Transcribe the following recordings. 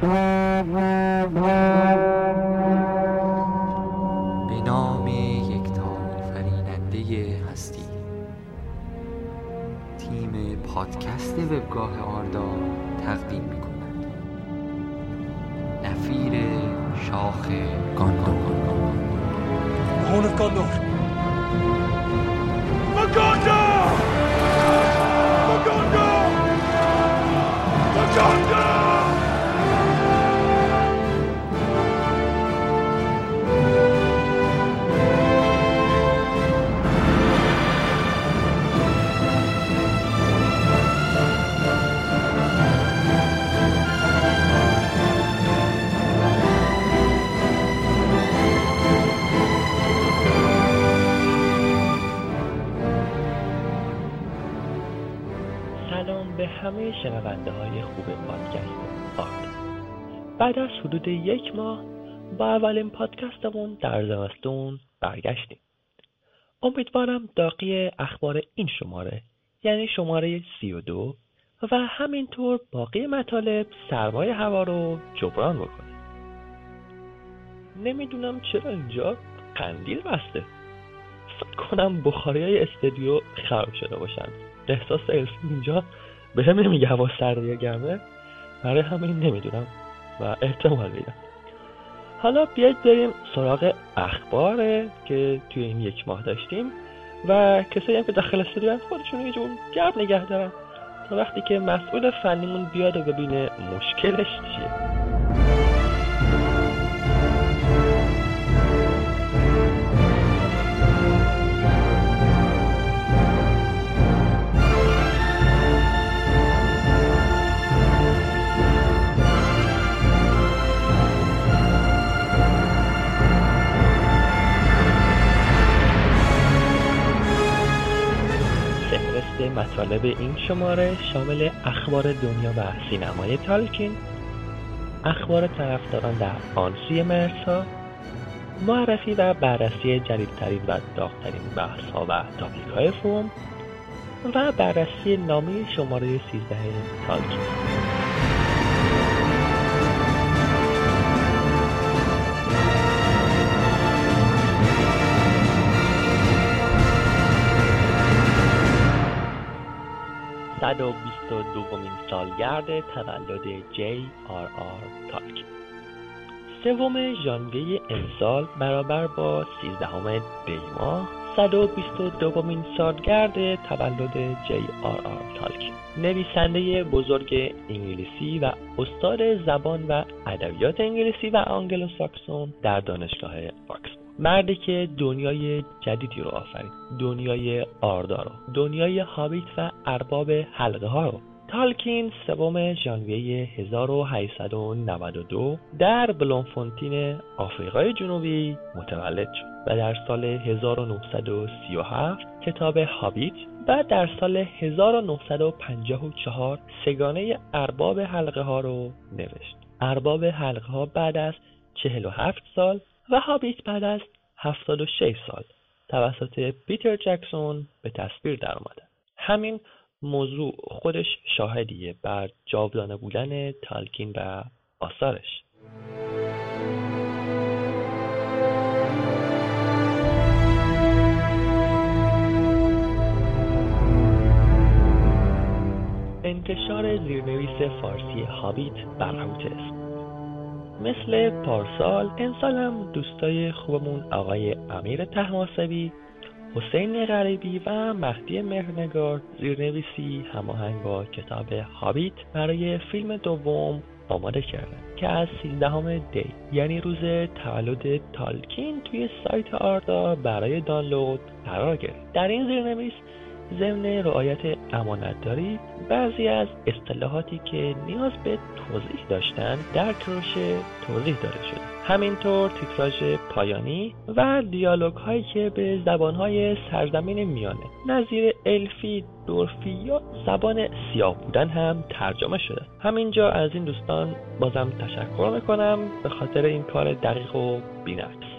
به نام یکتا فریننده هستی. تیم پادکست وبگاه آردا تقدیم می کند نفیر شاخ گاندور. Horn همه شنونده های خوب پادکست آرد بعد از حدود یک ماه با اولین پادکستمون در زمستون برگشتیم. امیدوارم داقی اخبار این شماره یعنی شماره سی و دو و همینطور باقی مطالب سرمایه هوا رو جبران بکنه. نمی‌دونم چرا اینجا قندیل بسته. فکر کنم بخاری های استودیو خراب شده باشن. احساس الفی اینجا به هم نمیگه هوا سرده یا گرمه. برای همین نمی‌دونم و احتمال میدم. حالا بیاید بریم سراغ اخباره که توی این یک ماه داشتیم و کسایی هم که داخل استودیو خودشون یه جور گرم نگه دارن. تا وقتی که مسئول فنیمون بیاد و ببینه مشکلش چیه. مطالب این شماره شامل اخبار دنیا و سینمای تالکین اخبار طرفداران در آن سوی مرزها معرفی و بررسی جدیدترین و داغترین بحثها و تاپیک های فروم و بررسی نامه شماره 13 تالکین. صد و بیست و دومین سالگرد تولد جی آر آر تالکین سوم ژانویه امسال برابر با سیزدهم دی ماه صد و بیست و دومین سالگرد تولد جی آر آر تالکین نویسنده بزرگ انگلیسی و استاد زبان و ادبیات انگلیسی و آنگلو ساکسون در دانشگاه آکسفورد. مردی که دنیای جدیدی رو آفرید. دنیای آردا رو. دنیای هابیت و ارباب حلقه ها رو. تالکین سوم ژانویه 1892 در بلومفونتین آفریقای جنوبی متولد شد و در سال 1937 کتاب هابیت و در سال 1954 سگانه ارباب حلقه ها رو نوشت. ارباب حلقه ها بعد از 47 سال و هابیت بعد از 76 سال توسط پیتر جکسون به تصویر در آمده همین موضوع خودش شاهدیه بر جاودانه بودن تالکین و آثارش. انتشار زیرنویس فارسی هابیت برهوت اسم مثل پارسال امسالم دوستای خوبمون آقای امیر تحماسبی حسین غریبی و مهدی مهرنگار زیرنویسی هماهنگ با کتاب هابیت برای فیلم دوم آماده کردن که از 13 دی یعنی روز تولد تالکین توی سایت آردا برای دانلود قرار گرفت. در این زیرنویس ضمن رعایت امانتداری بعضی از اصطلاحاتی که نیاز به توضیح داشتن در کروشه توضیح داده شده. همینطور تیتراژ پایانی و دیالوگ هایی که به زبان های سرزمین میانه نظیر الفی دورفی یا زبان سیاه بودن هم ترجمه شده. همینجا از این دوستان بازم تشکر می‌کنم به خاطر این کار دقیق و بینقص.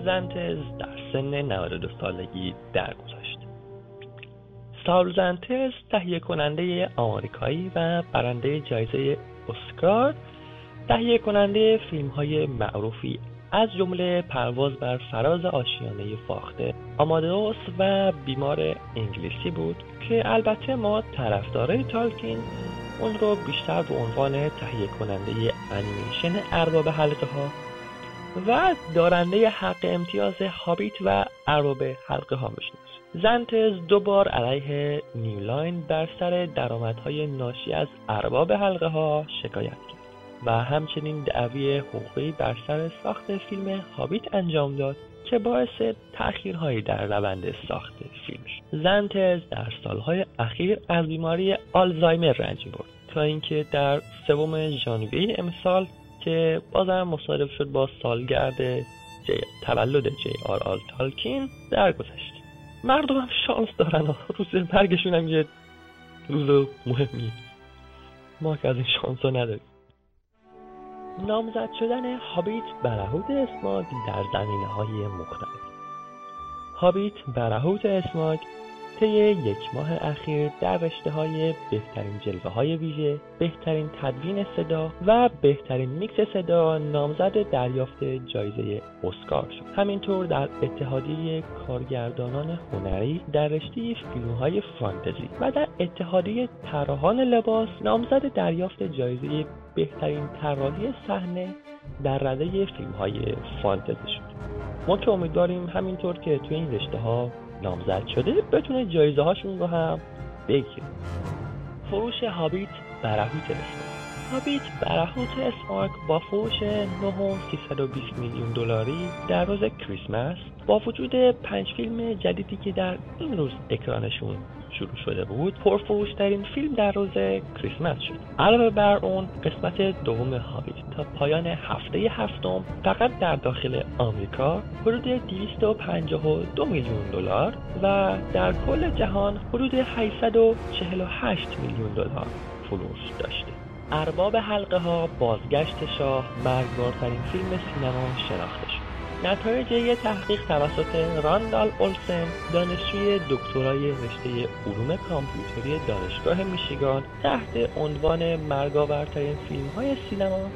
ساول زنتز در سن 92 سالگی درگذشت. ساول زنتز تهیه کننده آمریکایی و برنده جایزه اسکار تهیه کننده فیلم های معروفی از جمله پرواز بر فراز آشیانه فاخته آمادوس و بیمار انگلیسی بود که البته ما طرفدارای تالکین اون رو بیشتر به عنوان تهیه کننده انیمیشن ارباب حلقه ها و دارنده حق امتیاز هابیت و ارباب حلقه ها می‌شناسیم زنتز دو بار علیه نیولاین بر سر درآمدهای ناشی از ارباب حلقه ها شکایت کرد و همچنین دعوی حقوقی بر سر ساخت فیلم هابیت انجام داد که باعث تأخیرهایی در روند ساخت فیلم شد. زنتز در سالهای اخیر از بیماری آلزایمر رنج برد تا اینکه در سوم ژانویه امسال که بازم مصادف شد با سالگرد تولد جی آر آر تالکین درگذشت مردم هم شانس دارن و روز مرگشون هم یه روز مهمیه. ما که از این شانس رو نداریم. نامزد شدن هابیت برهوت اسماگ در زمینه های مختلف. هابیت برهوت اسماگ طی یک ماه اخیر در رشته های بهترین جلوه های ویژه، بهترین تدوین صدا و بهترین میکس صدا نامزد دریافت جایزه اسکار شد. همینطور در اتحادیه کارگردانان هنری در رشته فیلم های فانتزی و در اتحادیه طراحان لباس نامزد دریافت جایزه بهترین طراحی صحنه در رده فیلم های فانتزی شد. ما که امیدواریم همینطور که توی این رشته ها نامزد شده بتونه جایزه هاشون رو هم بگیره فروش هابیت برهوت اسمارک هابیت برهوت اسمارک با فروش 9.320 میلیون دلاری در روز کریسمس با وجود پنج فیلم جدیدی که در این روز اکرانشون شروع شده بود پرفروشترین فیلم در روز کریسمس شد. علاوه بر اون قسمت دوم هابیت. تا پایان هفته هفتم فقط در داخل آمریکا حدود 252 میلیون دلار و در کل جهان حدود 848 میلیون دلار فروش داشته. ارباب حلقه ها بازگشت شاه مرگبارترین فیلم سینما شناخته نتایج یک تحقیق توسط راندال اولسن دانشجوی دکترای رشته علوم کامپیوتری دانشگاه میشیگان تحت عنوان مرگاورترین فیلم های سینما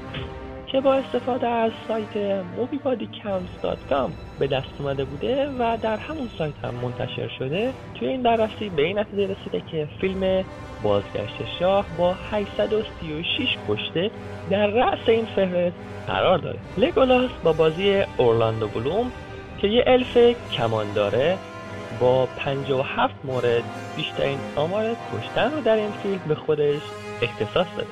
که با استفاده از سایت movieBodyCounts.com به دست اومده بوده و در همون سایت هم منتشر شده. توی این بررسی به این نتیجه رسیده که فیلم بازگشت شاه با 836 کشته در رأس این فهرست قرار داره. لگولاس با بازی اورلاندو بلوم که یه الف کمان داره با 57 مورد بیشترین آمار کشتن رو در این فیلم به خودش اختصاص داده.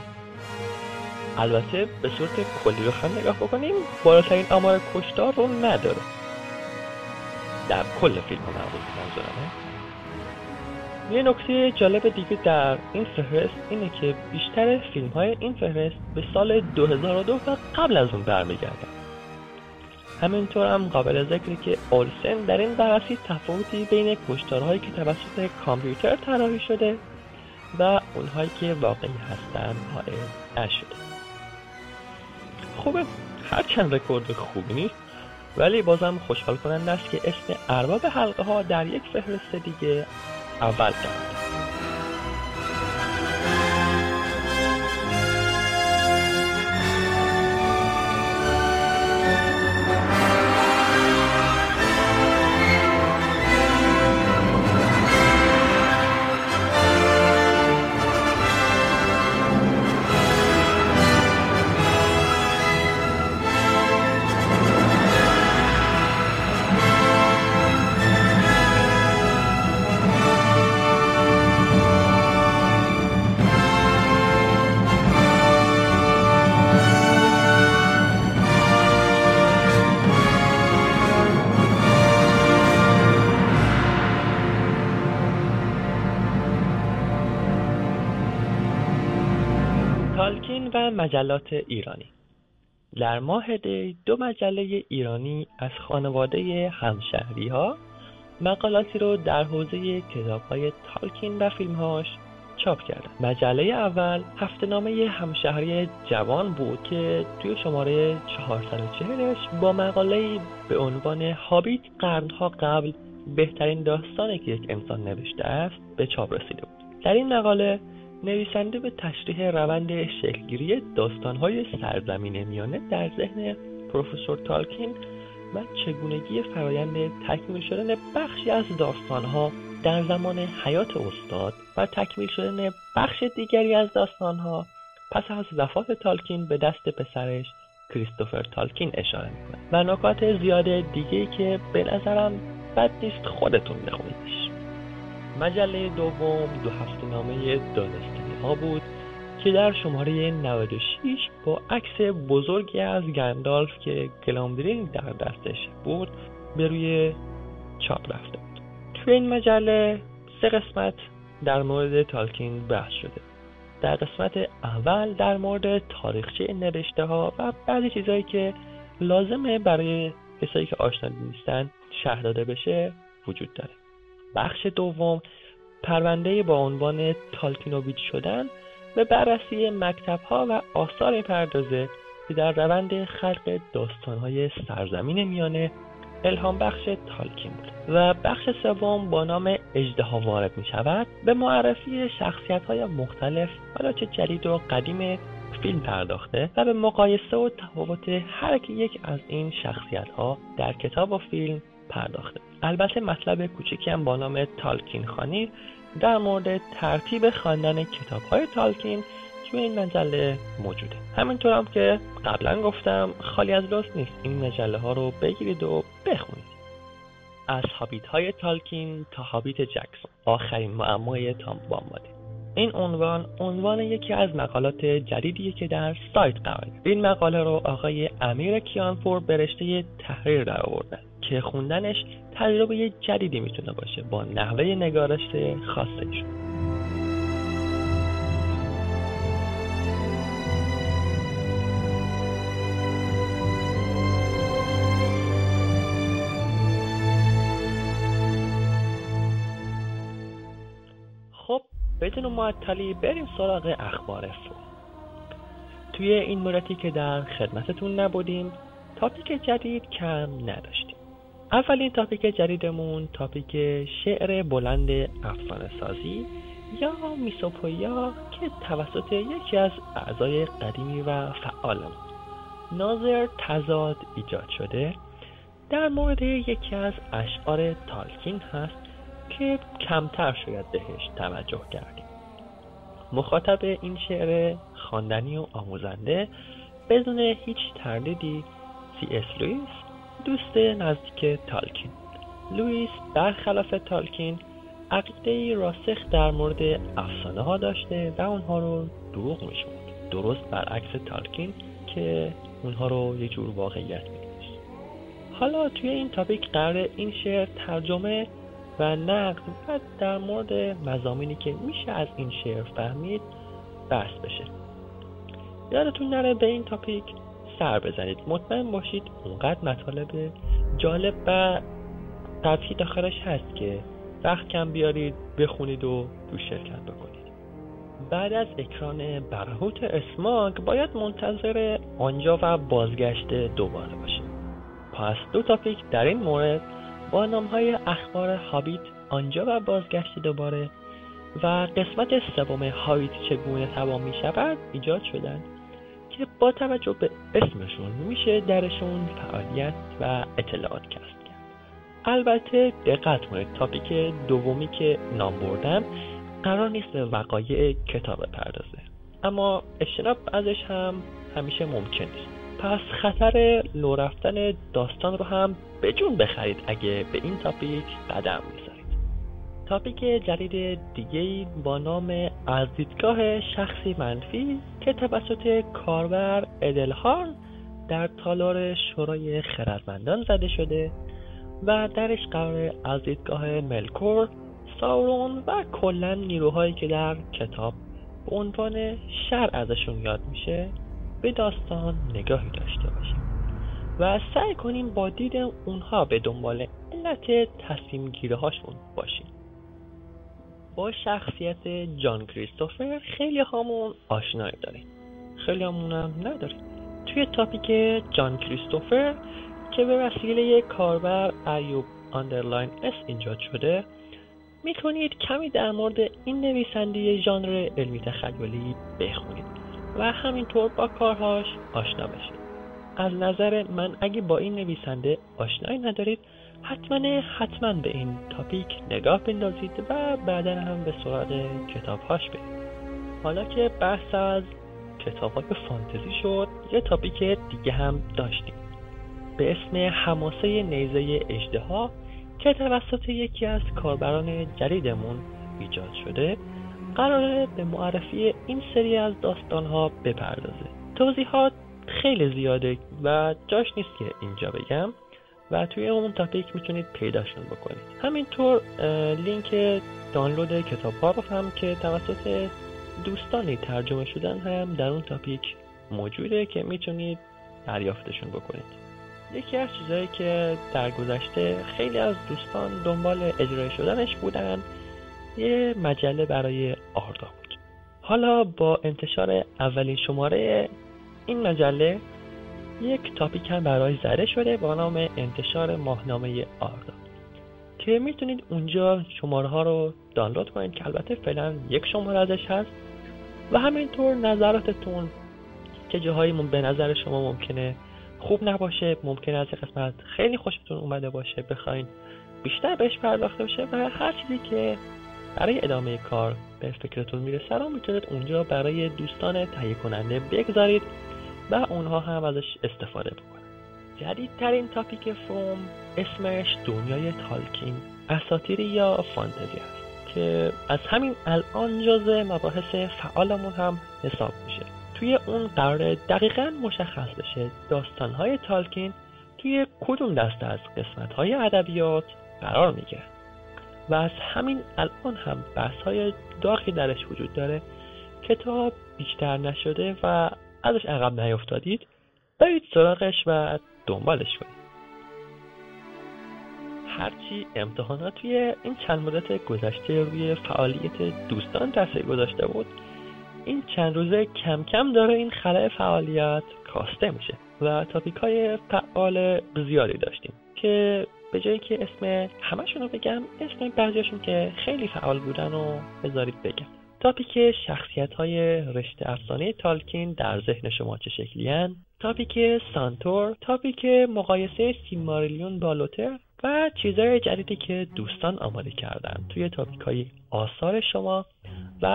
البته به صورت کلی بخوام نگاه بکنیم بالاترین آمار کشتار رو نداره. در کل فیلم مربوط منظورمه. یه نکته جالب دیگه در این فهرست اینه که بیشتر فیلم های این فهرست به سال 2002 و قبل از اون برمیگردن. همینطور هم قابل ذکره که اولسن در این بررسی تفاوتی بین کشتارهایی که توسط کامپیوتر طراحی شده و اونهایی که واقعی هستن قائل نشده. خوبه. هرچند رکورد خوبی نیست ولی بازم خوشحال کننده است که اسم ارباب حلقه ها در یک فهرست دیگه اول کرد و مجلات ایرانی. در ماه دی دو مجله ایرانی از خانواده همشهری ها مقالاتی رو در حوزه کتاب های تالکین و فیلمهاش چاپ کردن. مجله اول هفته نامه همشهری جوان بود که توی شماره 440ش با مقاله به عنوان هابیت قرنها قبل بهترین داستانی که یک انسان نوشته است به چاپ رسیده بود. در این مقاله نویسنده به تشریح روند شکلگیری داستانهای سرزمین میانه در ذهن پروفسور تالکین و چگونگی فرایند تکمیل شدن بخشی از داستانها در زمان حیات استاد و تکمیل شدن بخش دیگری از داستانها پس از وفات تالکین به دست پسرش کریستوفر تالکین اشاره می‌کنه و نکات زیاد دیگه که به نظرم بد نیست خودتون بخونیدش. مجله دوم دو هفته نامه دانستنی ها بود که در شماره 96 با عکس بزرگی از گندالف که گلامدرین در دستش بود به روی چاپ رفته بود. توی این مجله سه قسمت در مورد تالکین بحث شده. در قسمت اول در مورد تاریخچه نوشته ها و بعضی چیزهایی که لازمه برای کسایی که آشنا نیستن شهر داده بشه وجود داره. بخش دوم پرونده با عنوان تالکینوویچ شدن به بررسی مکتب ها و آثار پردازه که در روند خلق داستان های سرزمین میانه الهام بخش تالکین بود. و بخش سوم با نام اجدها وارد می شود به معرفی شخصیت های مختلف حالا چه جدید و قدیم فیلم پرداخته و به مقایسه و تفاوت هر یک از این شخصیت ها در کتاب و فیلم پرداخته. البته مطلب کوچکی هم با نام تالکین خانی. در مورد ترتیب خواندن کتاب های تالکین توی این مجله موجوده. همینطور هم که قبلا گفتم خالی از لطف نیست. این مجله ها رو بگیرید و بخونید. از هابیت های تالکین تا هابیت جکسون. آخرین معمای تام بامباده. این عنوان عنوان یکی از مقالات جدیدیه که در سایت قرار این مقاله رو آقای امیر کیانپور به رشته تحریر در آوردن که خوندنش تجربه جدیدی می‌تونه باشه. با نحوه نگارش خاصش. خب بدون معطلی بریم سراغ اخبار فو توی این مورتی که در خدمتتون نبودیم تاپیک جدید کم نداشتیم. اولین تاپیک جدیدمون تاپیک شعر بلند افسانه سازی یا میسوپویا که توسط یکی از اعضای قدیمی و فعالمون ناظر تزاد ایجاد شده در مورد یکی از اشعار تالکین هست که کمتر شاید بهش توجه کردیم. مخاطب این شعر خواندنی و آموزنده بدون هیچ تردیدی سی اس لویس دوست نزدیک تالکین. لوئیس برخلاف تالکین عقیده راسخ در مورد افسانه ها داشته و اونها رو دروغ می‌شمرد. درست برعکس تالکین که اونها رو یه جور واقعیت می‌دونست حالا توی این تاپیک قرار این شعر ترجمه و نقد و در مورد مزامینی که میشه از این شعر فهمید بحث بشه. یادتون نره به این تاپیک سر بزنید. مطمئن باشید اونقدر مطالب جالب و قطعی داخلش هست که وقت کم بیارید بخونید و تو شرکت بکنید. بعد از اکران برهوت اسماگ باید منتظر آنجا و بازگشت دوباره باشیم. پس دو تاپیک در این مورد با نام های اخبار هابیت آنجا و بازگشت دوباره و قسمت سوم هابیت چگونه تمام می شود ایجاد شدند که با توجه به اسمشون میشه درشون فعالیت و اطلاعات کسب کرد. البته دقت کنید تاپیک دومی که نام بردم قرار نیست وقایع کتاب پردازه اما اجتناب ازش هم همیشه ممکن نیست. پس خطر لو رفتن داستان رو هم به جون بخرید اگه به این تاپیک قدم تاپیک جدید دیگه با نام از دیدگاه شخصی منفی که توسط کاربر ادلهارن در تالار شورای خردمندان زده شده و درش قرار از دیدگاه ملکور ساورون و کلا نیروهایی که در کتاب به عنوان شر ازشون یاد میشه به داستان نگاهی داشته باشیم و سعی کنیم با دید اونها به دنبال علت تصمیم گیره هاشون باشیم. با شخصیت جان کریستوفر خیلی هامون آشنایی داریم. خیلی همون هم نداریم. توی تاپیک جان کریستوفر که به وسیله کاربر ایوب underline S شده می‌تونید کمی در مورد این نویسنده ژانر علمی تخیلی بخونید و همینطور با کارهاش آشنا بشید. از نظر من اگه با این نویسنده آشنایی ندارید حتما حتما به این topic نگاه بندازید و بعدا هم به سراغ کتابهاش برید. حالا که بحث از کتاب های فانتزی شد یه topic دیگه هم داشتیم. به اسم حماسه نیزه اجده که توسط یکی از کاربران جدیدمون ایجاد شده قراره به معرفی این سری از داستان ها بپردازه. توضیحات خیلی زیاده و جاش نیست که اینجا بگم. و توی اون تاپیک می‌تونید پیداشون بکنید. همینطور لینک دانلود کتاب ها رو هم که توسط دوستانی ترجمه شدن هم در اون تاپیک موجوده که می‌تونید دریافتشون بکنید. یکی از چیزهایی که در گذشته خیلی از دوستان دنبال اجرای شدنش بودن یه مجله برای آردا بود. حالا با انتشار اولین شماره این مجله یک تاپیک هم برای زده شده با نام انتشار ماهنامه آردا. که می‌تونید اونجا شماره ها رو دانلود کنید که البته فعلا یک شماره ازش هست. و همینطور نظراتتون که جاهایی به نظر شما ممکنه خوب نباشه ممکنه از قسمت خیلی خوشتون اومده باشه بخواین بیشتر بهش پرداخته باشه و هر چیزی که برای ادامه کار به فکرتون می‌رسه رو می‌تونید اونجا برای دوستان تهیه کننده بگذارید. و اونها هم ازش استفاده بکنن جدیدترین تاپیک فروم اسمش دنیای تالکین اساتیری یا فانتزی است که از همین الان جزء مباحث فعالمون هم حساب میشه. توی اون قرار دقیقا مشخص بشه داستانهای تالکین توی کدوم دسته از قسمتهای ادبیات قرار می‌گیره. و از همین الان هم بحث های داخلی درش وجود داره کتاب بیشتر نشده و ازش عقب نیفتادید برید سراغش و دنبالش کنید. هرچی امتحانات توی این چند مدت گذشته روی فعالیت دوستان تاثیر گذاشته بود این چند روزه کم کم داره این خلای فعالیت کاسته میشه و تاپیک های فعال زیادی داشتیم که به جایی که اسم همشون رو بگم اسم بعضیشون که خیلی فعال بودن و بذارید بگم. تاپیک شخصیت های رشته افسانه تالکین در ذهن شما چه شکلی تاپیک سانتور تاپیک مقایسه سیماریلیون بالوتر و چیزهای جدیدی که دوستان آماده کردن توی تاپیک های آثار شما و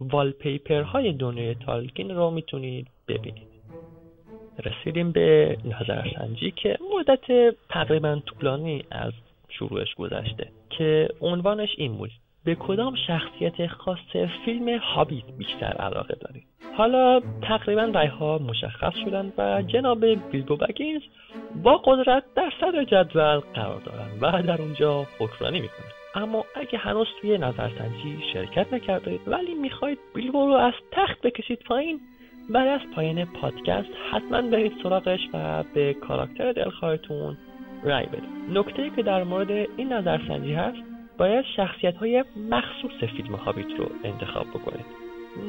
والپیپر های دنیای تالکین رو می‌تونید ببینید. رسیدیم به نظرسنجی که مدت تقریبا طولانی از شروعش گذشته که عنوانش این بود. به کدام شخصیت خاص فیلم هابیت بیشتر علاقه دارید؟ حالا تقریبا ها مشخص شدن و جناب بیلبو بگینز با قدرت در صدر جدول قرار دارن و در اونجا حکمرانی می‌کنه اما اگه هنوز توی نظرسنجی شرکت نکردید ولی می‌خواید بیلبو رو از تخت بکشید پایین بعد از پایین پادکست حتما برید سراغش و به کاراکتر دلخواهتون رای بدید. نکته که در مورد این نظرسنجی هست باید شخصیت های مخصوص فیلم هابیت رو انتخاب بکنید.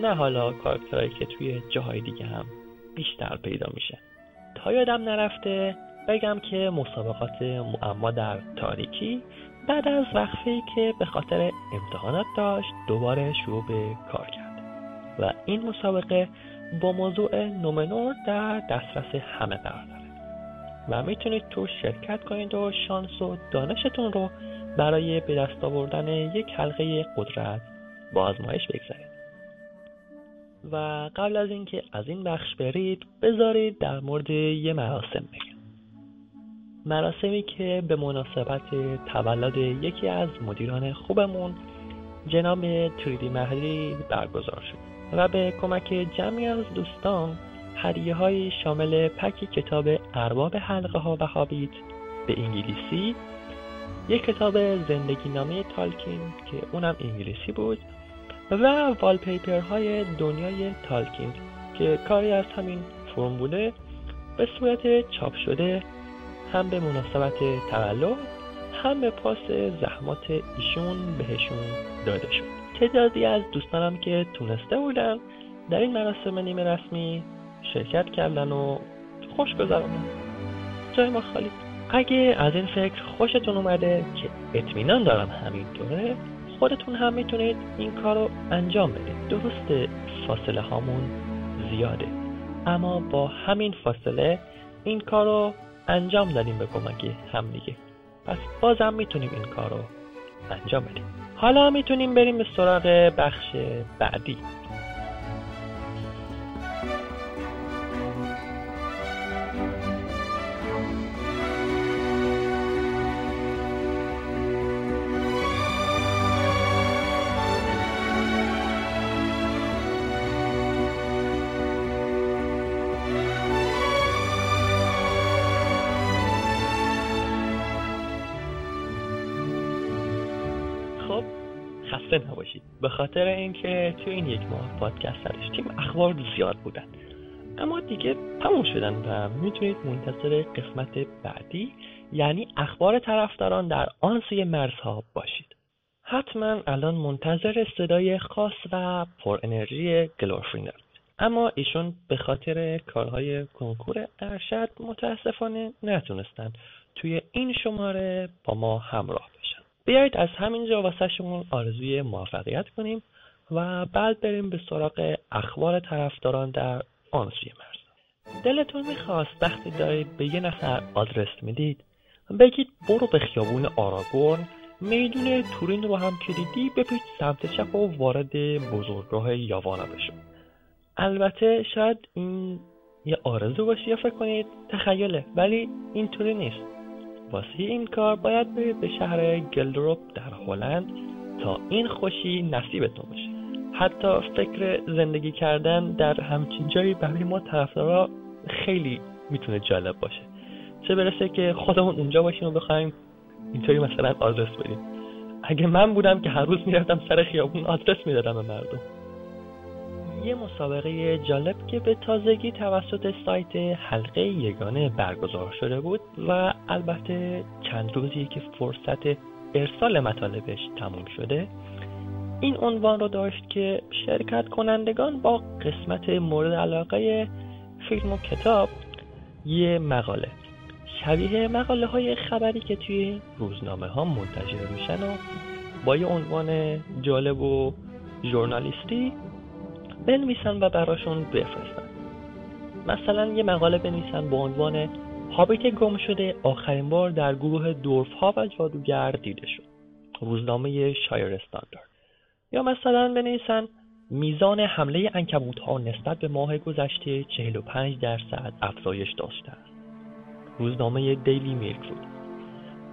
نه حالا کاراکترهایی که توی جاهای دیگه هم بیشتر پیدا میشه. تا یادم نرفته بگم که مسابقات معما در تاریکی بعد از وقفه که به خاطر امتحانات داشت دوباره شروع به کار کرد. و این مسابقه با موضوع نومنور در دسترس همه قرار داره. و می‌تونید تو شرکت کنید و شانس و دانشتون رو برای به دست آوردن یک حلقه قدرت با آزمایش بگذارید. و قبل از اینکه از این بخش برید بذارید در مورد یه مراسم بگم. مراسمی که به مناسبت تولد یکی از مدیران خوبمون جناب تریدی مهدی برگزار شد و به کمک جمعی از دوستان هدیه های شامل پکی کتاب ارباب حلقه ها و هابیت به انگلیسی یک کتاب زندگی نامه تالکین که اونم انگلیسی بود و والپیپر های دنیای تالکین که کاری از همین فرم بوده به صورت چاپ شده هم به مناسبت تولد هم به پاس زحمات ایشون بهشون داده شد. تعدادی از دوستانم که تونسته بودن در این مراسم نیمه رسمی شرکت کردن و خوش گذراندن جای ما خالی. اگه از این فکر خوشتون اومده که اطمینان دارم همینطوره خودتون هم می‌تونید این کار رو انجام بدید. درسته فاصله هامون زیاده. اما با همین فاصله این کار رو انجام دادیم به کمک هم دیگه پس بازم می‌تونیم این کار رو انجام بدیم. حالا می‌تونیم بریم به سراغ بخش بعدی. خاطر اینکه توی این یک ماه پادکست نداشتیم اخبار زیاد بودن. اما دیگه تموم شدن و می‌تونید منتظر قسمت بعدی یعنی اخبار طرفداران در آن سوی مرزها باشید. حتما الان منتظر صدای خاص و پر انرژی گلورفرینر اما ایشون به خاطر کارهای کنکور ارشد متاسفانه نتونستن توی این شماره با ما همراه بیایید از همینجا واسه شمون آرزوی موفقیت کنیم و بعد بریم به سراغ اخبار طرفداران در آن سوی مرز. دلتون می‌خواست وقتی دارید به یه نفر آدرس می‌دید بگید برو به خیابون آراگورن میدون تورین رو هم که دیدی بپیچ سمت چپ و وارد بزرگراه یاوانا بشو البته شاید این یه آرزو باشه یا فکر کنید تخیله ولی اینطوری نیست. واسه این کار باید برید به شهر گلدروپ در هلند تا این خوشی نصیبتون بشه حتی فکر زندگی کردن در همچین جایی برای ما طرفدارا خیلی می‌تونه جالب باشه. چه برسه که خودمون اونجا باشیم و بخوایم اینطوری مثلا آدرس بدیم. اگه من بودم که هر روز می‌رفتم سر خیابون آدرس می‌دادم به مردم. یه مسابقه جالب که به تازگی توسط سایت حلقه یگانه برگزار شده بود و البته چند روزی که فرصت ارسال مطالبش تموم شده. این عنوان رو داشت که شرکت کنندگان با قسمت مورد علاقه فیلم و کتاب یه مقاله. شبیه مقاله های خبری که توی روزنامه ها منتشر میشن و با یه عنوان جالب و ژورنالیستی بنویسن و براشون بفرستن. مثلا یه مقاله بنویسن با عنوان هابیت گم شده آخرین بار در گروه دورف ها و جادوگر دیده شد. روزنامه شایر استاندارد. یا مثلا بنویسن میزان حمله انکبوت ها نسبت به ماه گذشته 45 درصد افزایش داشته است. روزنامه دیلی میلک بود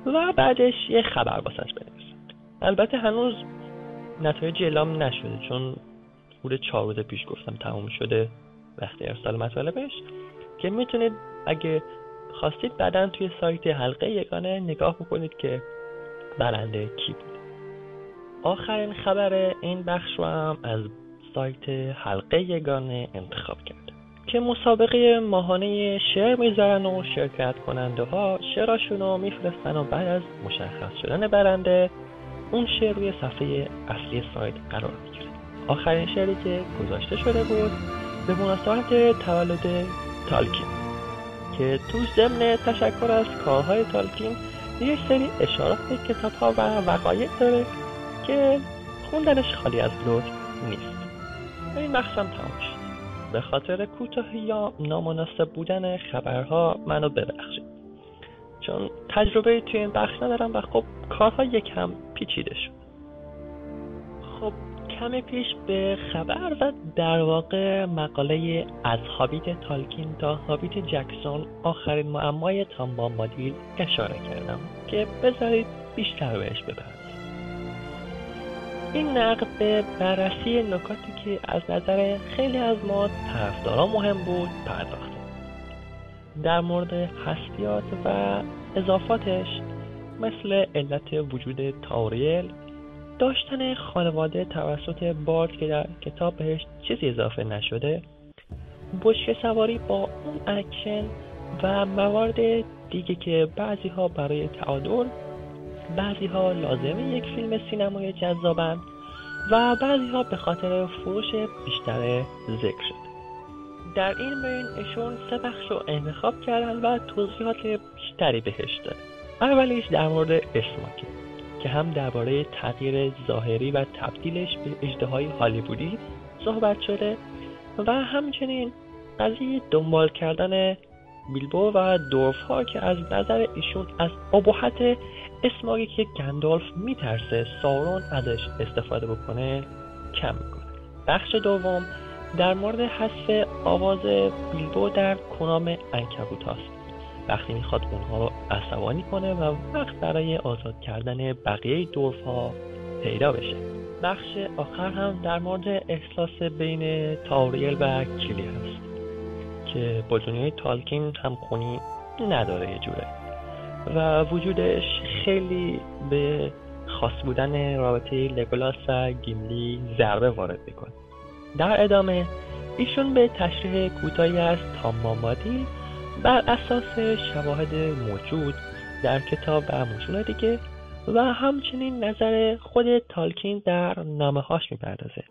و بعدش یه خبر واسش بنویسن. البته هنوز نتایج اعلام نشده چون حدود چهار روز پیش گفتم تموم شده وقتی ارسال مطالبش. که می‌تونید اگه خواستید بعدا توی سایت حلقه یگانه نگاه بکنید که برنده کی بود. آخرین خبر این بخش رو هم از سایت حلقه یگانه انتخاب کرد. که مسابقه ماهانه شعر می‌ذارن و شرکت کننده ها شعراشون رو میفرستن و بعد از مشخص شدن برنده اون شعر روی صفحه اصلی سایت قرار می‌گیره. آخرین شعری که گذاشته شده بود به مناسبت تولد تالکین که تو ضمن تشکر از کارهای تالکین یک سری اشارات به کتاب ها و وقایع داره که خوندنش خالی از لطف نیست. این بخشم تمام شد. به خاطر کوتاهی یا نامناسب بودن خبرها منو ببخشید. چون تجربه توی این بخش ندارم و خب کارها یکم پیچیده شد. خب کم پیش به خبر و در واقع مقاله از هابیت تالکین تا هابیت جکسون آخرین معمای تام بامبادیل اشاره کردم که بذارید بیشتر بهش بپردازم این نقد به بررسی نکاتی که از نظر خیلی از ما طرفداران مهم بود پرداخته. در مورد هستیات و اضافاتش مثل علت وجود تاوریل داشتن خانواده توسط بارد که در کتاب بهش چیزی اضافه نشده بشکه سواری با اون اکشن و موارد دیگه که بعضی ها برای تعادل بعضی ها لازم یک فیلم سینمایی جذابند و بعضی ها به خاطر فروش بیشتر ذکر شد در این بین ایشون سه بخش رو انتخاب کردن و توضیحات بیشتری بهش داره اولیش در مورد اسماکه. که هم درباره تغییر ظاهری و تبدیلش به اجدهای هالیوودی صحبت شده و همچنین قضیه دنبال کردن بیلبو و دورف ها که از نظر ایشون از ابهت اسماگی که گندالف میترسه سارون ازش استفاده بکنه کم می‌کنه. بخش دوم در مورد حذف آواز بیلبو در کنام انکبوت هاست وقتی می‌خواد اونها رو عصبانی کنه و وقت برای آزاد کردن بقیه دورف ها پیدا بشه. بخش آخر هم در مورد احساس بین تاوریل و کلی هست که با دنیای تالکین هم خونی نداره یه جوره. و وجودش خیلی به خاص بودن رابطه لگولاس و گیملی ضربه وارد می‌کنه. در ادامه ایشون به تشریح کوتاهی از تامامادی بر اساس شواهد موجود در کتاب و متون دیگه و همچنین نظر خود تالکین در نامه هاش می‌پردازه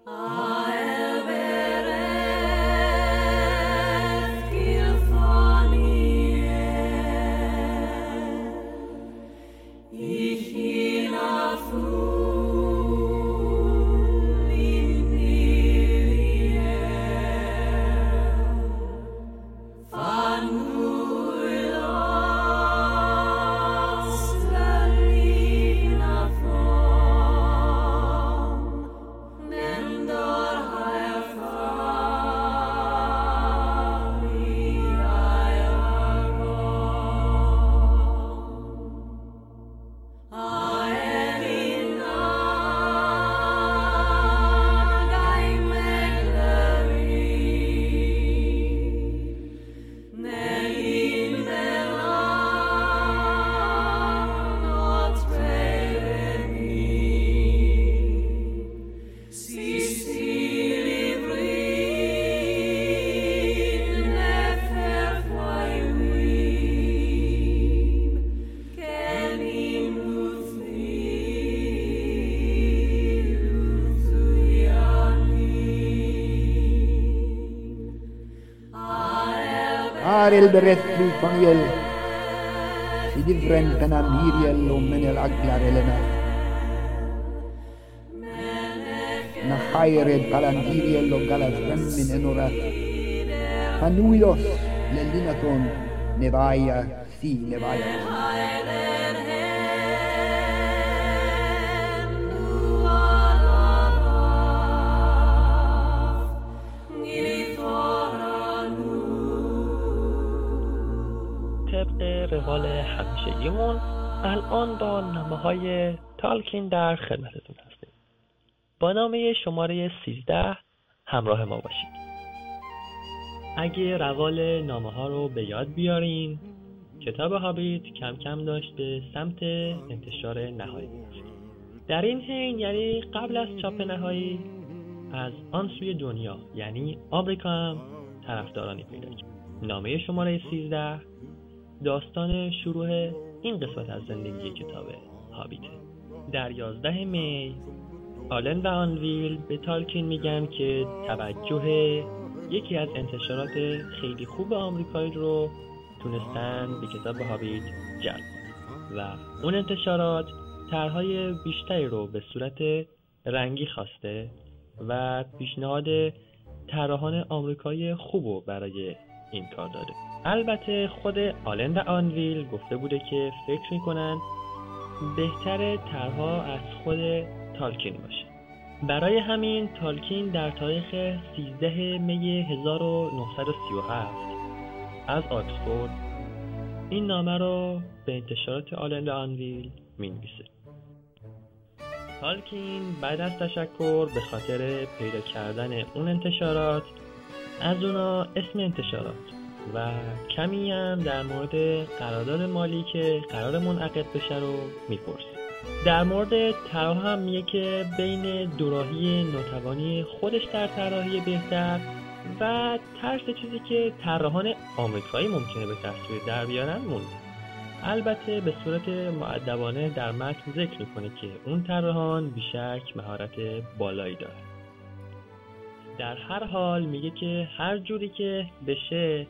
el berättelse från el. Sidil Frentena, Miriel och Menel Aglar Elena. Nahaired Kalandiriel och Galas Remmin Enorat. Fanuidos Lelinaton Nevaja Si Nevaja. روال همیشگیمون. الان با نامه های تالکین در خدمتتون هستیم. با نامه شماره 13 همراه ما باشید. اگه روال نامه ها رو به یاد بیارین کتاب هابیت کم کم داشت به سمت انتشار نهایی در این حین یعنی قبل از چاپ نهایی از آن سوی دنیا یعنی آمریکا هم طرفدارانی پیدا کرد. نامه شماره 13 داستان شروع این قسمت از زندگی کتاب هابیته در 11 می آلن و آنویل به تالکین میگن که توجه یکی از انتشارات خیلی خوب آمریکایی رو تونستن به کتاب هابیت جلب و اون انتشارات طرحهای بیشتری رو به صورت رنگی خواسته و پیشنهاد طراحان آمریکایی خوب رو برای این کار داده. البته خود آلن و آنویل گفته بوده که فکر می‌کنن بهتر طرحها از خود تالکین باشه. برای همین تالکین در تاریخ 13 می 1937 از آکسفورد این نامه رو به انتشارات آلن و آنویل می نویسه تالکین بعد از تشکر به خاطر پیدا کردن اون انتشارات از اونا اسم انتشارات. و کمی هم در مورد قرارداد مالی که قرار منعقد بشه رو می‌پرسه در مورد طراح هم میگه که بین دوراهی ناتوانی خودش در طراحی بهتر و ترس چیزی که طراحان آمریکایی ممکنه به تصویر در بیارن مونده. البته به صورت معدبانه در متن ذکر می‌کنه که اون طراحان بیشک مهارت بالایی داره در هر حال میگه که هر جوری که بشه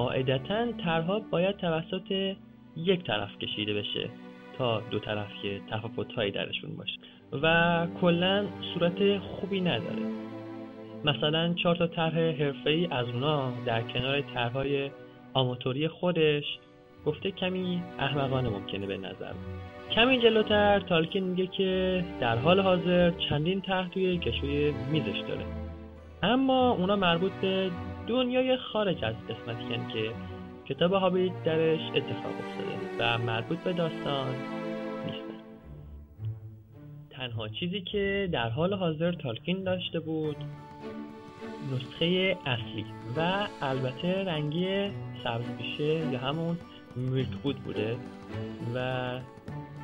قاعدتا طرحها باید توسط یک طرف کشیده بشه تا دو طرف که تفاوتهایی درشون باشه و کلا صورت خوبی نداره. مثلا چهار تا طرح حرفه‌ای از اونا در کنار طرحهای آماتوری خودش گفته کمی احمقانه ممکنه به نظر. کمی جلوتر تالکین میگه که در حال حاضر چندین طرح توی کشوی میزش داره. اما اونا مربوط به دنیای خارج از قسمتی که کتاب هابیت درش اتفاق افتاده و مربوط به داستان نیستن تنها چیزی که در حال حاضر تالکین داشته بود نسخه اصلی و البته رنگی سبز یا همون میلک بود بوده و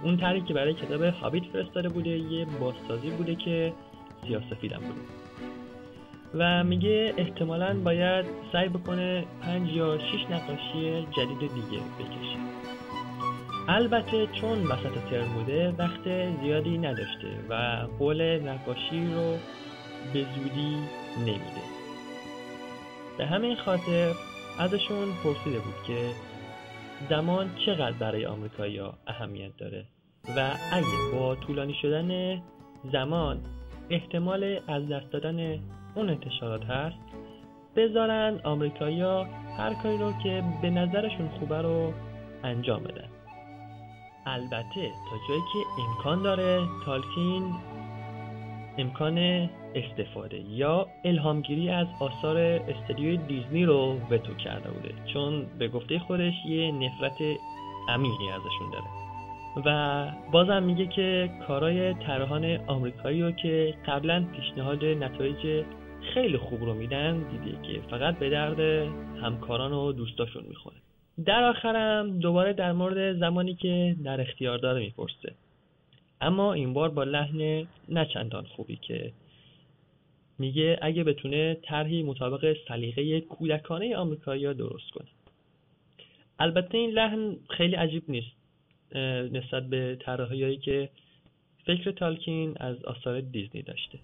اون طرحی که برای کتاب هابیت فرستاده بوده یه بازسازی بوده که سیاسفیدم بوده و میگه احتمالا باید سعی بکنه پنج یا شیش نقاشی جدید دیگه بکشه. البته چون وسط ترم بوده وقت زیادی نداشته و قول نقاشی رو به زودی نمیده. به همین خاطر ازشون پرسیده بود که زمان چقدر برای آمریکایی اهمیت داره و اگه با طولانی شدن زمان احتمال از دست دادن اون انتشارات هست بذارن آمریکایی هر کاری رو که به نظرشون خوبه رو انجام بدن البته تا جایی که امکان داره تالکین امکان استفاده یا الهامگیری از آثار استدیوی دیزنی رو وتو کرده بوده چون به گفته خودش یه نفرت عمیقی ازشون داره. و بازم میگه که کارای طراحان آمریکایی رو که قبلا پیشنهاد نتایج خیلی خوب رو میدن دیدی که فقط به درد همکاران و دوستاشون می‌خوره. در آخرم دوباره در مورد زمانی که در اختیار داره می‌پرسه. اما این بار با لحن نچندان خوبی که میگه اگه بتونه طرحی مطابق سلیقه کودکانه آمریکایی درست کنه. البته این لحن خیلی عجیب نیست نسبت به طراحیایی که فکر تالکین از آثار دیزنی داشته.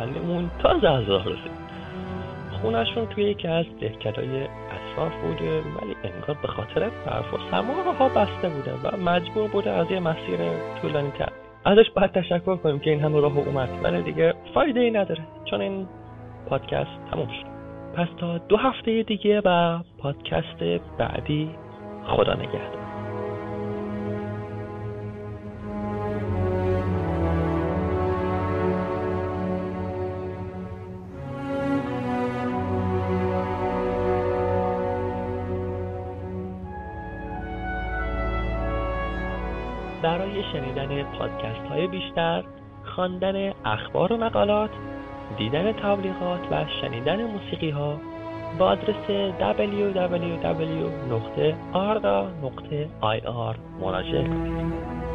فنمون تازه از رسید. خونشون توی یکی از دهکدهای اطراف بوده ولی انگار به خاطر برف و سما ها بسته بوده و مجبور بوده از یه مسیر طولانی تر ازش باید تشکر کنیم که این همه راه اومد ولی دیگه فایده ای نداره چون این پادکست تموم شد. پس تا دو هفته دیگه و پادکست بعدی خدا نگهدار. شنیدن پادکست های بیشتر خواندن اخبار و مقالات دیدن تبلیغات و شنیدن موسیقی ها با آدرس www.arda.ir مراجعه. کنید